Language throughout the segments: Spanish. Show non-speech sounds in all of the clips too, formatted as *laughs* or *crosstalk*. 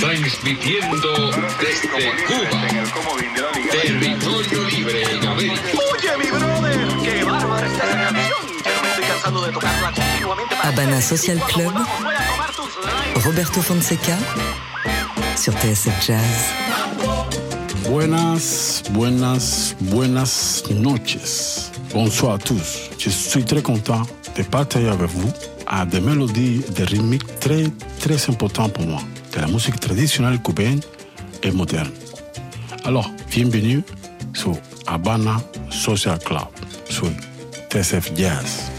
Transmitiendo desde Cuba. Territorio libre en América. Oye, mi brother, qué bárbara está esa canción. Yo me estoy cansando de tocarla continuamente. Habana Social Club. Roberto Fonseca sur TSF Jazz. Buenas, buenas, buenas noches. Bonsoir à tous. Je suis très content de partager avec vous à des mélodies, des rythmiques très, très importants pour moi, de la musique traditionnelle cubaine et moderne. Alors, bienvenue sur Habana Social Club, sur TSF Jazz.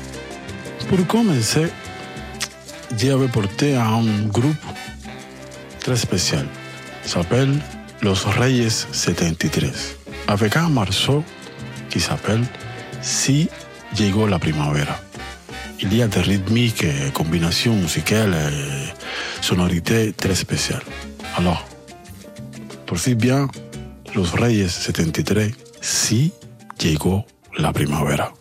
Pour commencer, j'avais porté à un groupe très spécial. S'appelle Los Reyes 73. Avec un morceau qui s'appelle Si llegó la primavera. Il y a des rythmiques, et combinaisons musicales, et sonorités très spéciales. Alors, profite bien Los Reyes 73. Si llegó la primavera.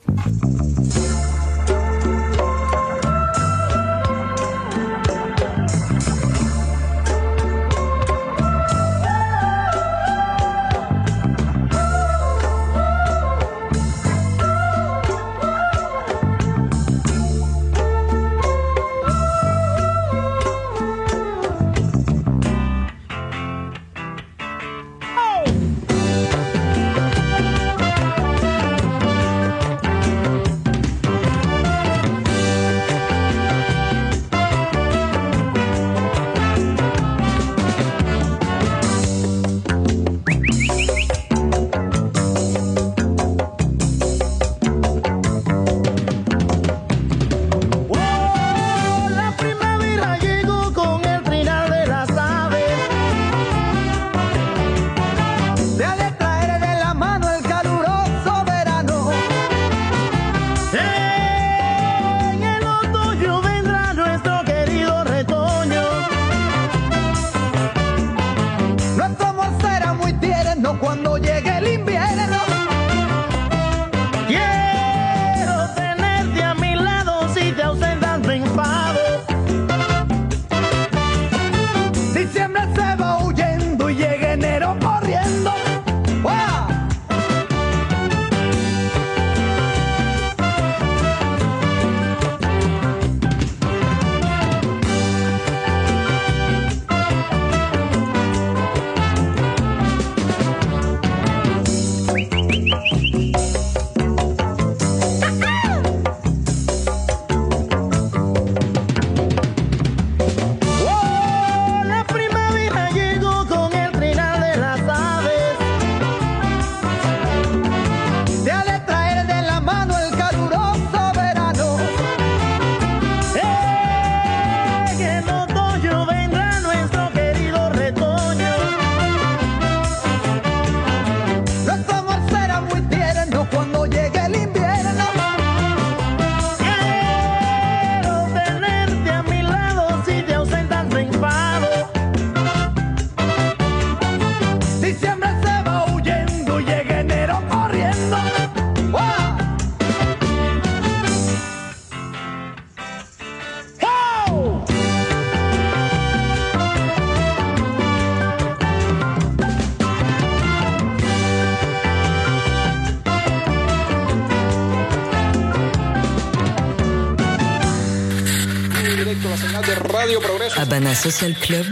Habana Social Club,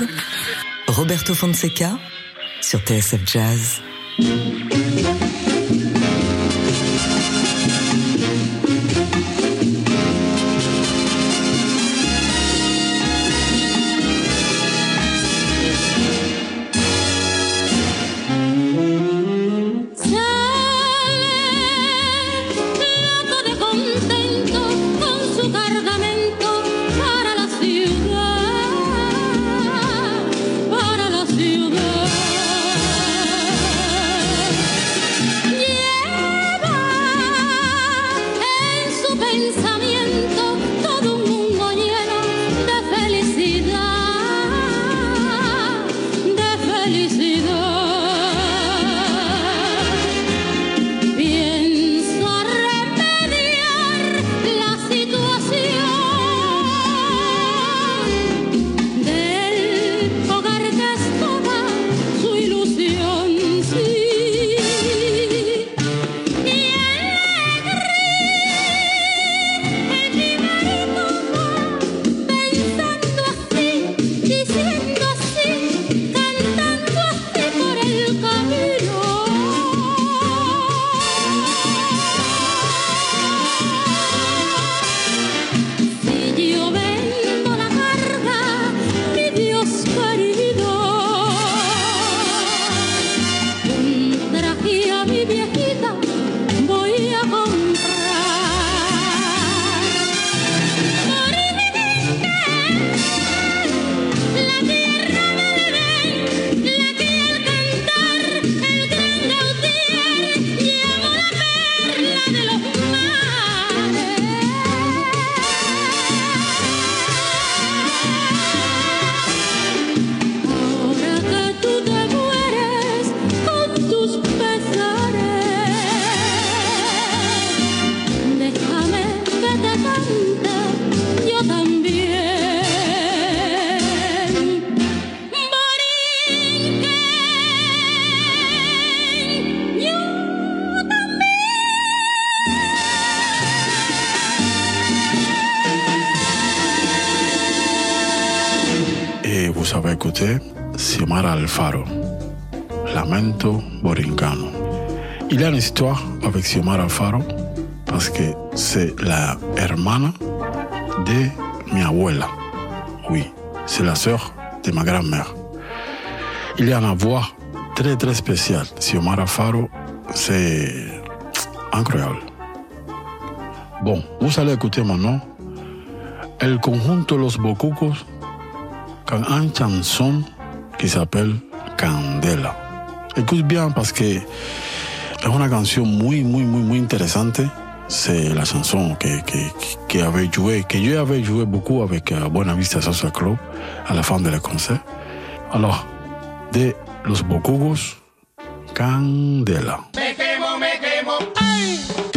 Roberto Fonseca sur TSF Jazz. avec Xiomara Faro parce que c'est la hermana de mi abuela. Oui, c'est la sœur de ma grand-mère. Il y a un voix très très spéciale. Xiomara Faro, c'est incroyable. Bon, vous allez écouter maintenant El Conjunto Los Bocucos quand une chanson qui s'appelle Candela. Écoute bien parce que Es una canción muy, muy, muy, muy interesante. C'est la chanson que, que, que avait joué, que je joué beaucoup avec eh, Buena Vista Social Club à la fin de la concert. Alors, de Los Bocugos, Candela. Me quemo, me quemo. ¡Ay!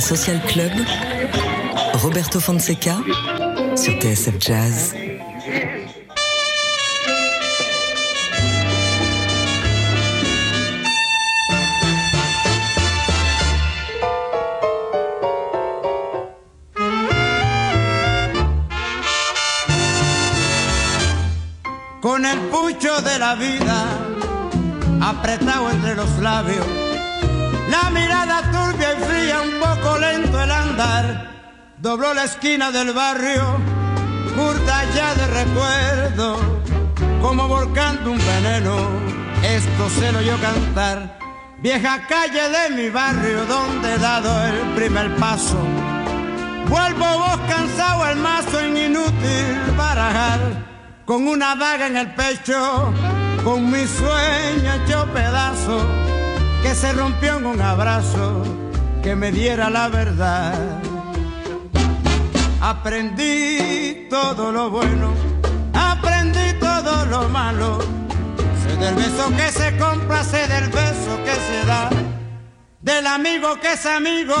Social Club, Roberto Fonseca sur TSF Jazz. Con el pucho de la vida apretado entre los labios La mirada turbia y fría, un poco lento el andar. Dobló la esquina del barrio, curta ya de recuerdo, como volcando un veneno. Esto se lo oyó cantar. Vieja calle de mi barrio, donde he dado el primer paso. Vuelvo vos cansado el mazo en inútil barajar, con una daga en el pecho, con mi sueño hecho pedazo, que se rompió en un abrazo que me diera la verdad. Aprendí todo lo bueno, aprendí todo lo malo. Sé del beso que se compra, sé del beso que se da, del amigo que es amigo,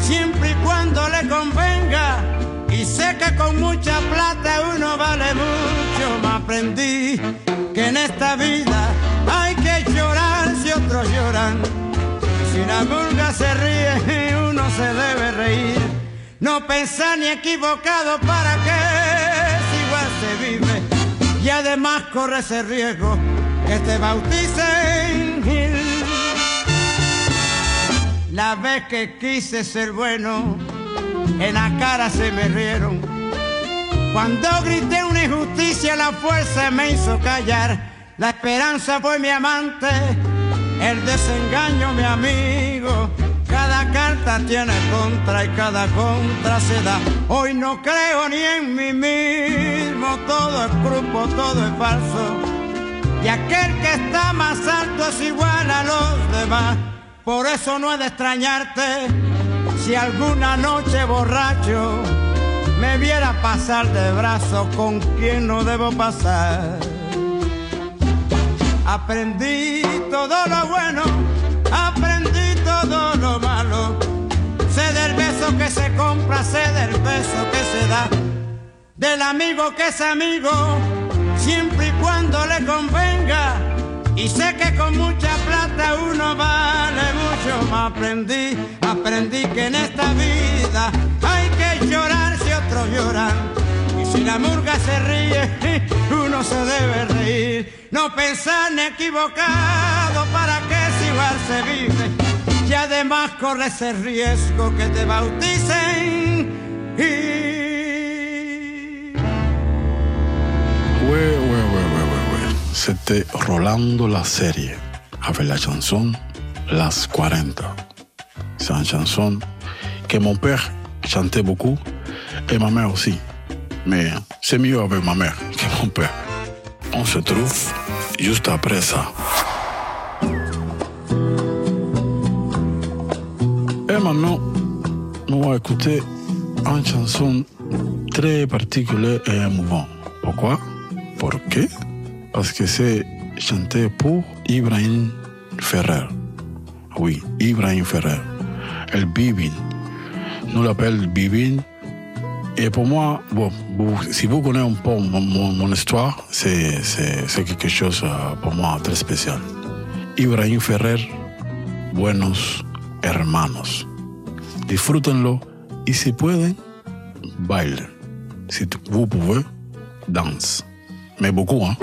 siempre y cuando le convenga. Y sé que con mucha plata uno vale mucho. Me aprendí que en esta vida La murga se ríe, uno se debe reír. No pensar ni equivocado para que si igual se vive. Y además corre ese riesgo que te bauticen. La vez que quise ser bueno, en la cara se me rieron. Cuando grité una injusticia, la fuerza me hizo callar. La esperanza fue mi amante, el desengaño mi amigo. Cada carta tiene contra y cada contra se da. Hoy no creo ni en mí mismo, todo es grupo, todo es falso. Y aquel que está más alto es igual a los demás. Por eso no he de extrañarte si alguna noche borracho me viera pasar de brazo con quien no debo pasar. Aprendí todo lo bueno, aprendí todo lo malo. Sé del beso que se compra, sé del beso que se da. Del amigo que es amigo, siempre y cuando le convenga. Y sé que con mucha plata uno vale mucho. Me aprendí, aprendí que en esta vida hay que llorar si otros lloran. La murga se ríe, uno se debe reír. No pensar ni equivocado para que si igual se vive. Y además corre ese riesgo que te bauticen. Y ouais, ouais. C'était Rolando la série avec la chanson Las 40. C'est une chanson que mon père chantait beaucoup et ma mère aussi. Mais c'est mieux avec ma mère que mon père. On se trouve juste après ça. Et maintenant, nous allons écouter une chanson très particulière et émouvante. Pourquoi? Porque Parce que c'est chanté pour Ibrahim Ferrer. Oui, Ibrahim Ferrer. El Bibin. Nous l'appelle Bibin. Et pour moi, bon, si vous connaissez un peu mon, histoire, c'est c'est- quelque chose euh, pour moi très spécial. Ibrahim Ferrer, buenos hermanos. Disfrútenlo y si pueden, bailen. Si vous pouvez, danse. Mais beaucoup, hein.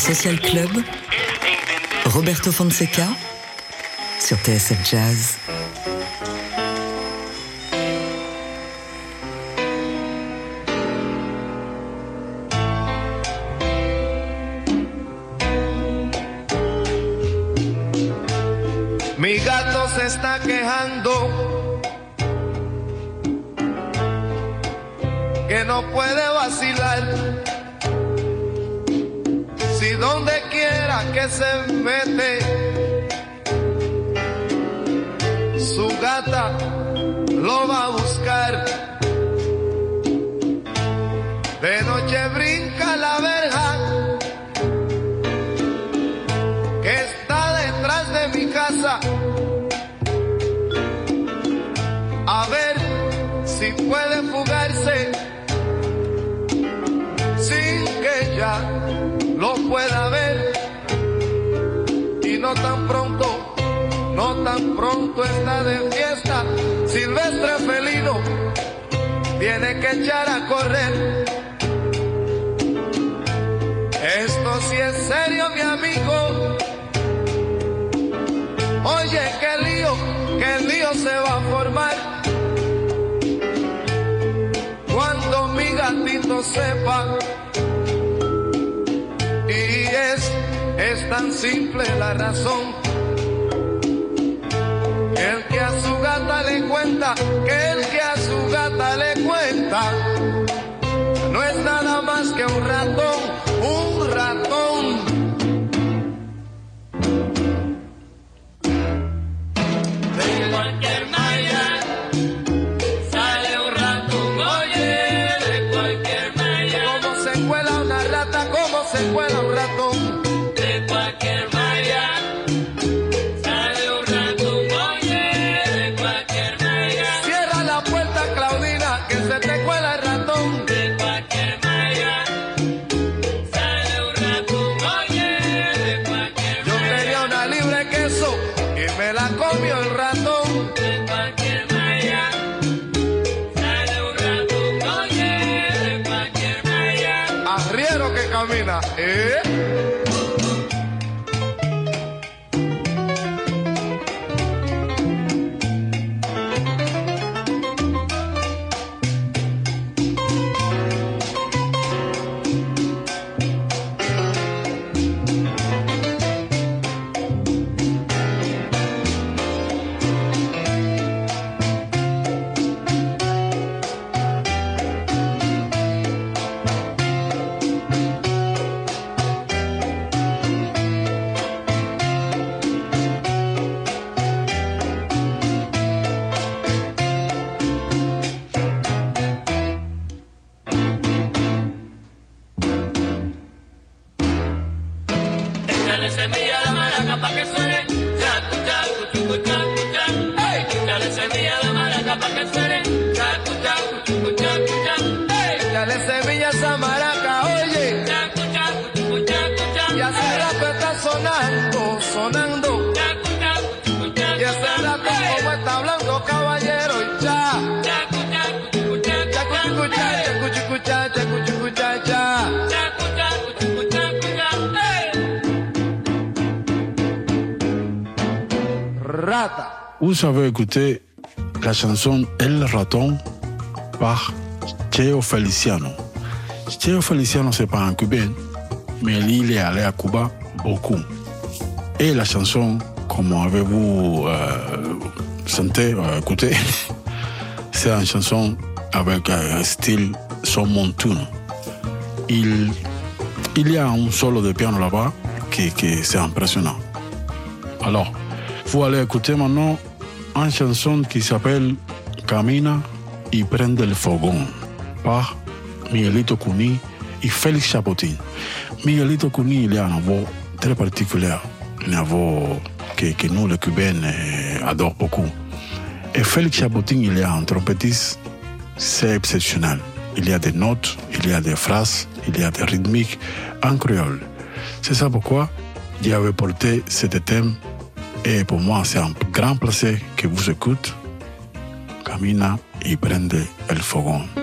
Social Club, Roberto Fonseca sur TSF Jazz. A ver si puede fugarse sin que ya lo pueda ver. Y no tan pronto, no tan pronto está de fiesta. Silvestre felino tiene que echar a correr. Esto sí es serio, mi amigo. Oye, qué lío, qué lío se va a formar. Gatito sepa. Y es, es tan simple la razón. El que a su gata le cuenta, que el que a su gata le cuenta, Vous avez écouté la chanson El Raton par Cheo Feliciano. Cheo Feliciano, c'est pas un cubain, mais il est allé à Cuba beaucoup. Et la chanson, comment avez-vous euh, senti, euh, écouté, *laughs* c'est une chanson avec un style son montuno. Il, il y a un solo de piano là-bas qui, qui impressionnant. Alors, vous allez écouter maintenant une chanson qui s'appelle Camina y prende el fogón par Miguelito Cuní et Félix Chapotin. Miguelito Cuní, il a une voix très particulière, une voix que, que nous, les Cubains, eh, adorons beaucoup. Et Félix Chapotin, il est un trompettiste, c'est exceptionnel. Il y a des notes, il y a des phrases, il y a des rythmiques créole. C'est ça pourquoi j'avais porté ce thème et pour moi, c'est un grand plaisir que vous écoute. Camina y prende el fogón.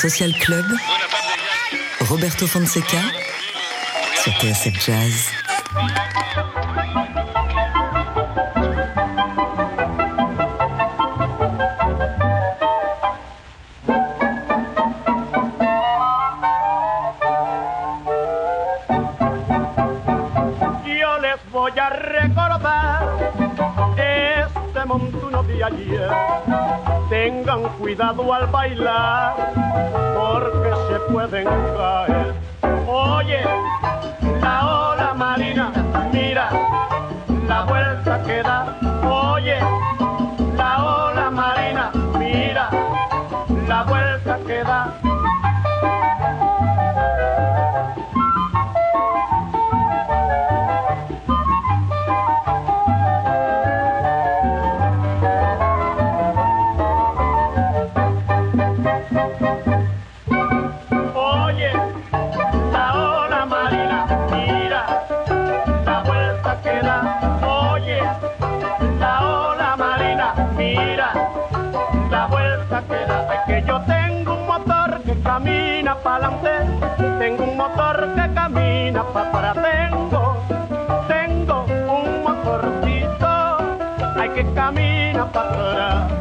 Social Club, Roberto Fonseca, sur TSF Jazz. cuidado al bailar, porque se pueden caer. motor que camina para tengo, tengo un motorcito, hay que camina para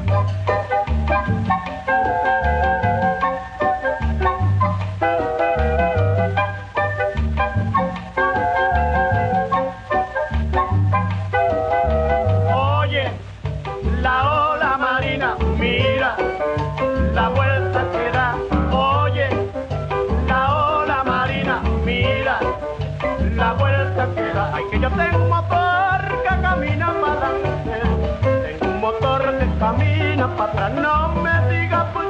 no me diga pues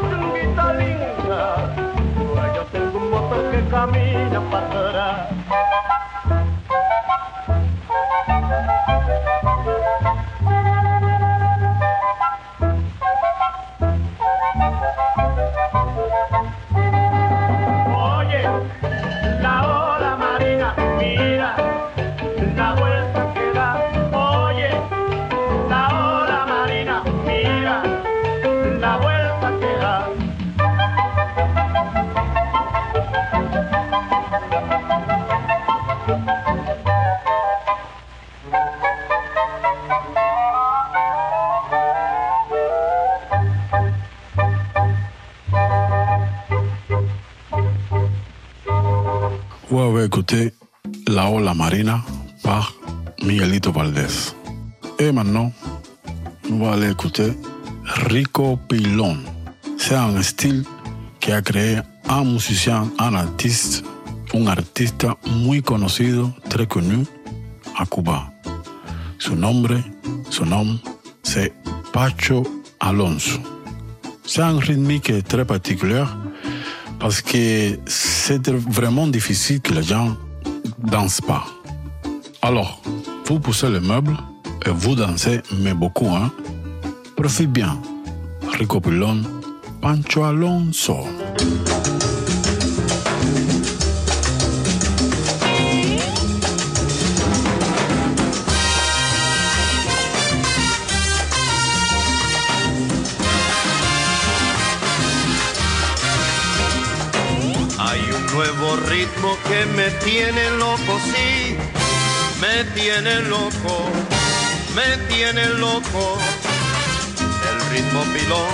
linda. Yo tengo un motor que camina para écouté La Ola Marina par Miguelito Valdés. Maintenant, nous allons aller écouter Rico Pilon. C'est un style que ha créé un musicien, un artiste, un artista muy conocido, très connu a Cuba. Su nombre, su nom, c'est Pacho Alonso. C'est un rythme qui est très particulier parce que c'est vraiment difficile que les gens dansent pas. Alors, vous poussez les meubles et vous dansez, mais beaucoup, hein. Profitez bien. Rico Pilón, Pancho Alonso. Hay un nuevo ritmo que me tiene loco, sí, me tiene loco, me tiene loco. El ritmo pilón,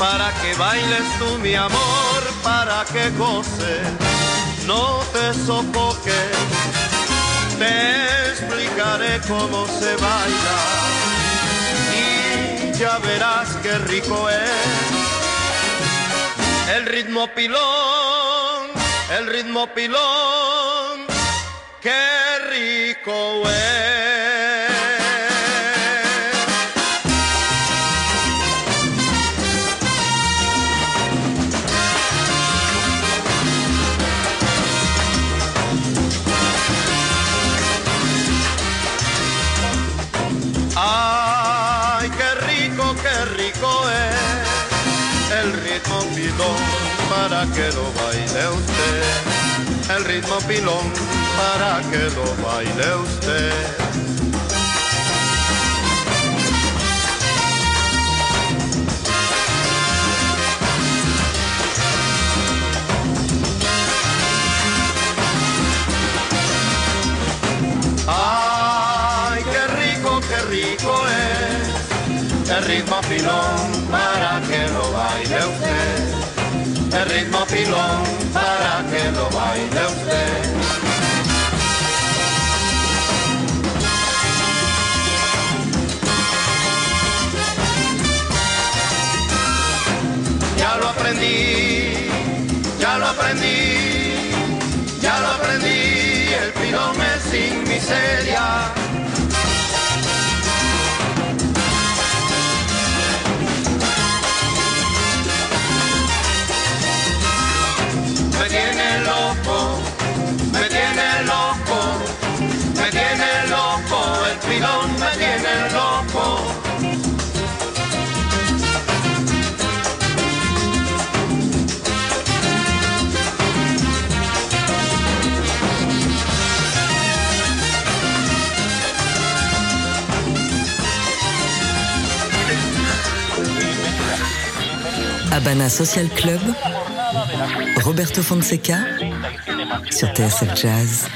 para que bailes tú mi amor, para que goces, no te sofoques. Te explicaré cómo se baila y ya verás qué rico es. El ritmo pilón, el ritmo pilón, qué rico es. Ay, qué rico, qué rico es el ritmo pilón para que lo baile. El ritmo pilón para que lo baile usted. Ay, qué rico, qué rico es el ritmo pilón para que lo baile usted. El ritmo pilón para que lo baile usted. Ya lo aprendí, ya lo aprendí, ya lo aprendí, el pilón es sin miseria. Habana Social Club, Roberto Fonseca sur TSF Jazz.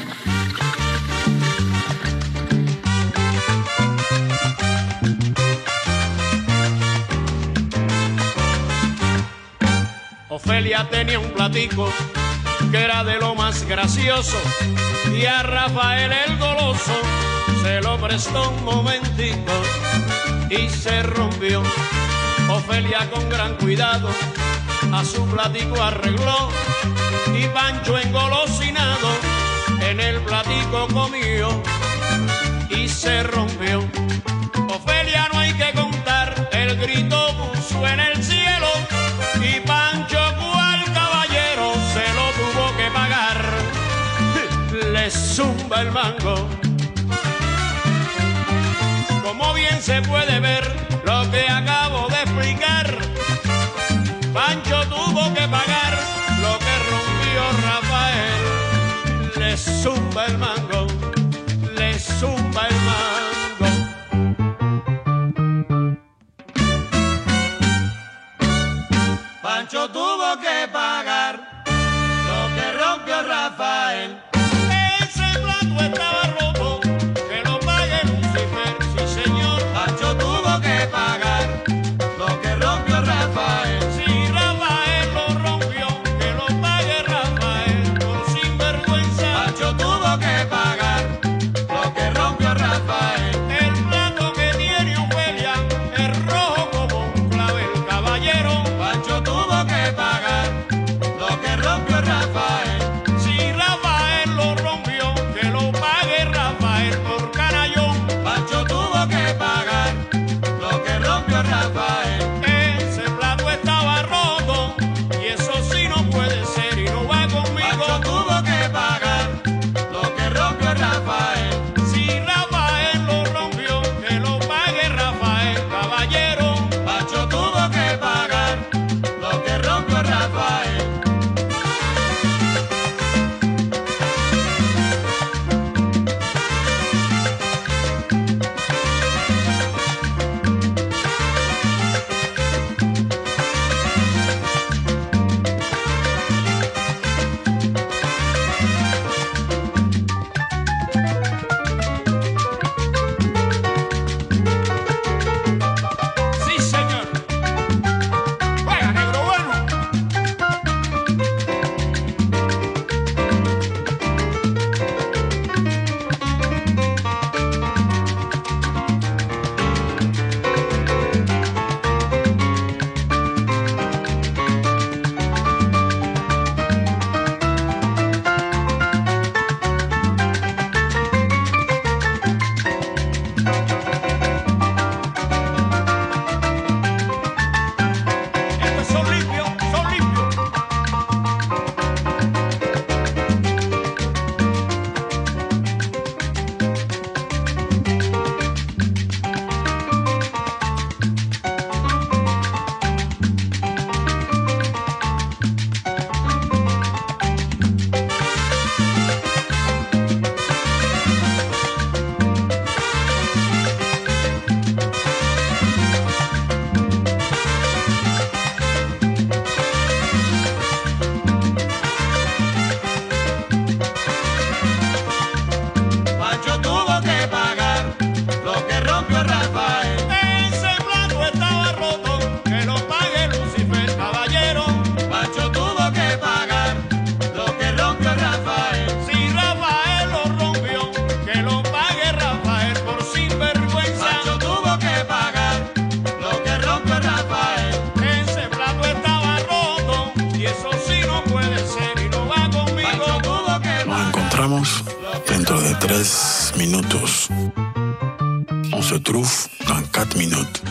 Ofelia tenía un platico que era de lo más gracioso y a Rafael el goloso se lo prestó un momentico y se rompió. Ofelia con gran cuidado a su platico arregló y Pancho engolosinado en el platico comió y se rompió. Ofelia no hay que contar, el grito puso en el cielo y Pancho cual caballero se lo tuvo que pagar. *laughs* Le zumba el mango. Se puede ver lo que acabo de explicar, Pancho tuvo que pagar lo que rompió Rafael. Le zumba el mango, le zumba el mango. Pancho tuvo que pagar lo que rompió Rafael. On se trouve dans quatre minutes.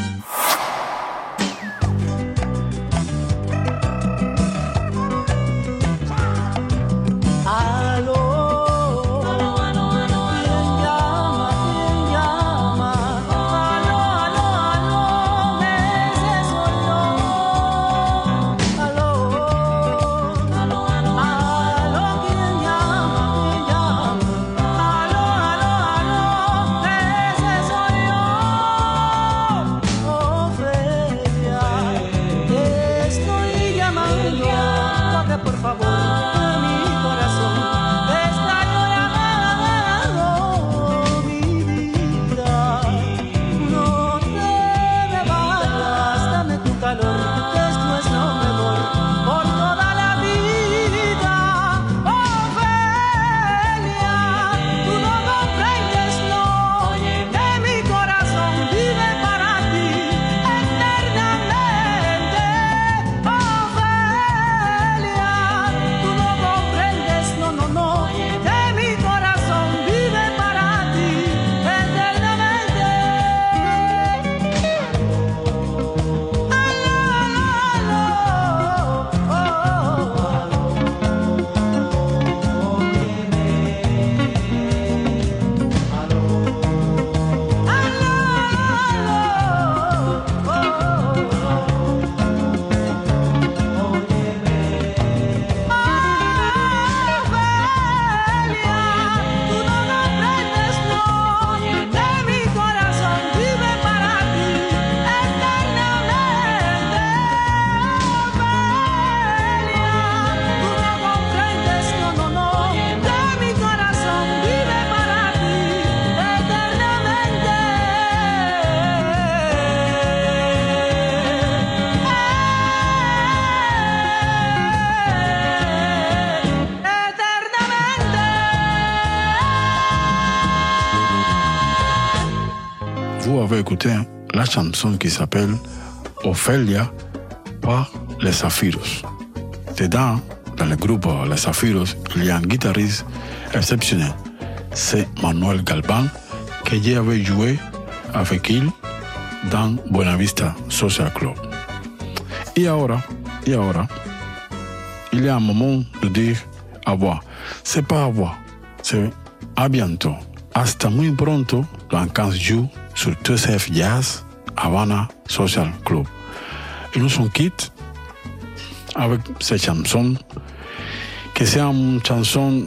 La chanson qui s'appelle Ophelia par les Zafiros. Dedans, dans le groupe Les Zafiros, il y a un guitariste exceptionnel. C'est Manuel Galvan, que j'avais joué avec il dans Buenavista Social Club. Et ahora, et ahora, il y a un moment de dire au revoir. C'est pas au revoir, c'est à bientôt. Hasta muy pronto dans 15 jours sur TCF Jazz Havana Social Club. Et nous sommes quittes avec cette chanson, que c'est une chanson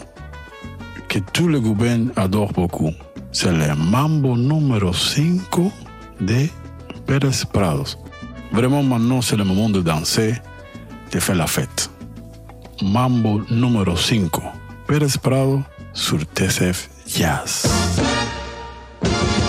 que tout le gouvernement adore beaucoup. C'est le mambo numéro 5 de Pérez Prados. Vraiment, maintenant, c'est le moment de danser, de faire la fête. Mambo numéro 5, Pérez Prado sur TCF Jazz. Bye.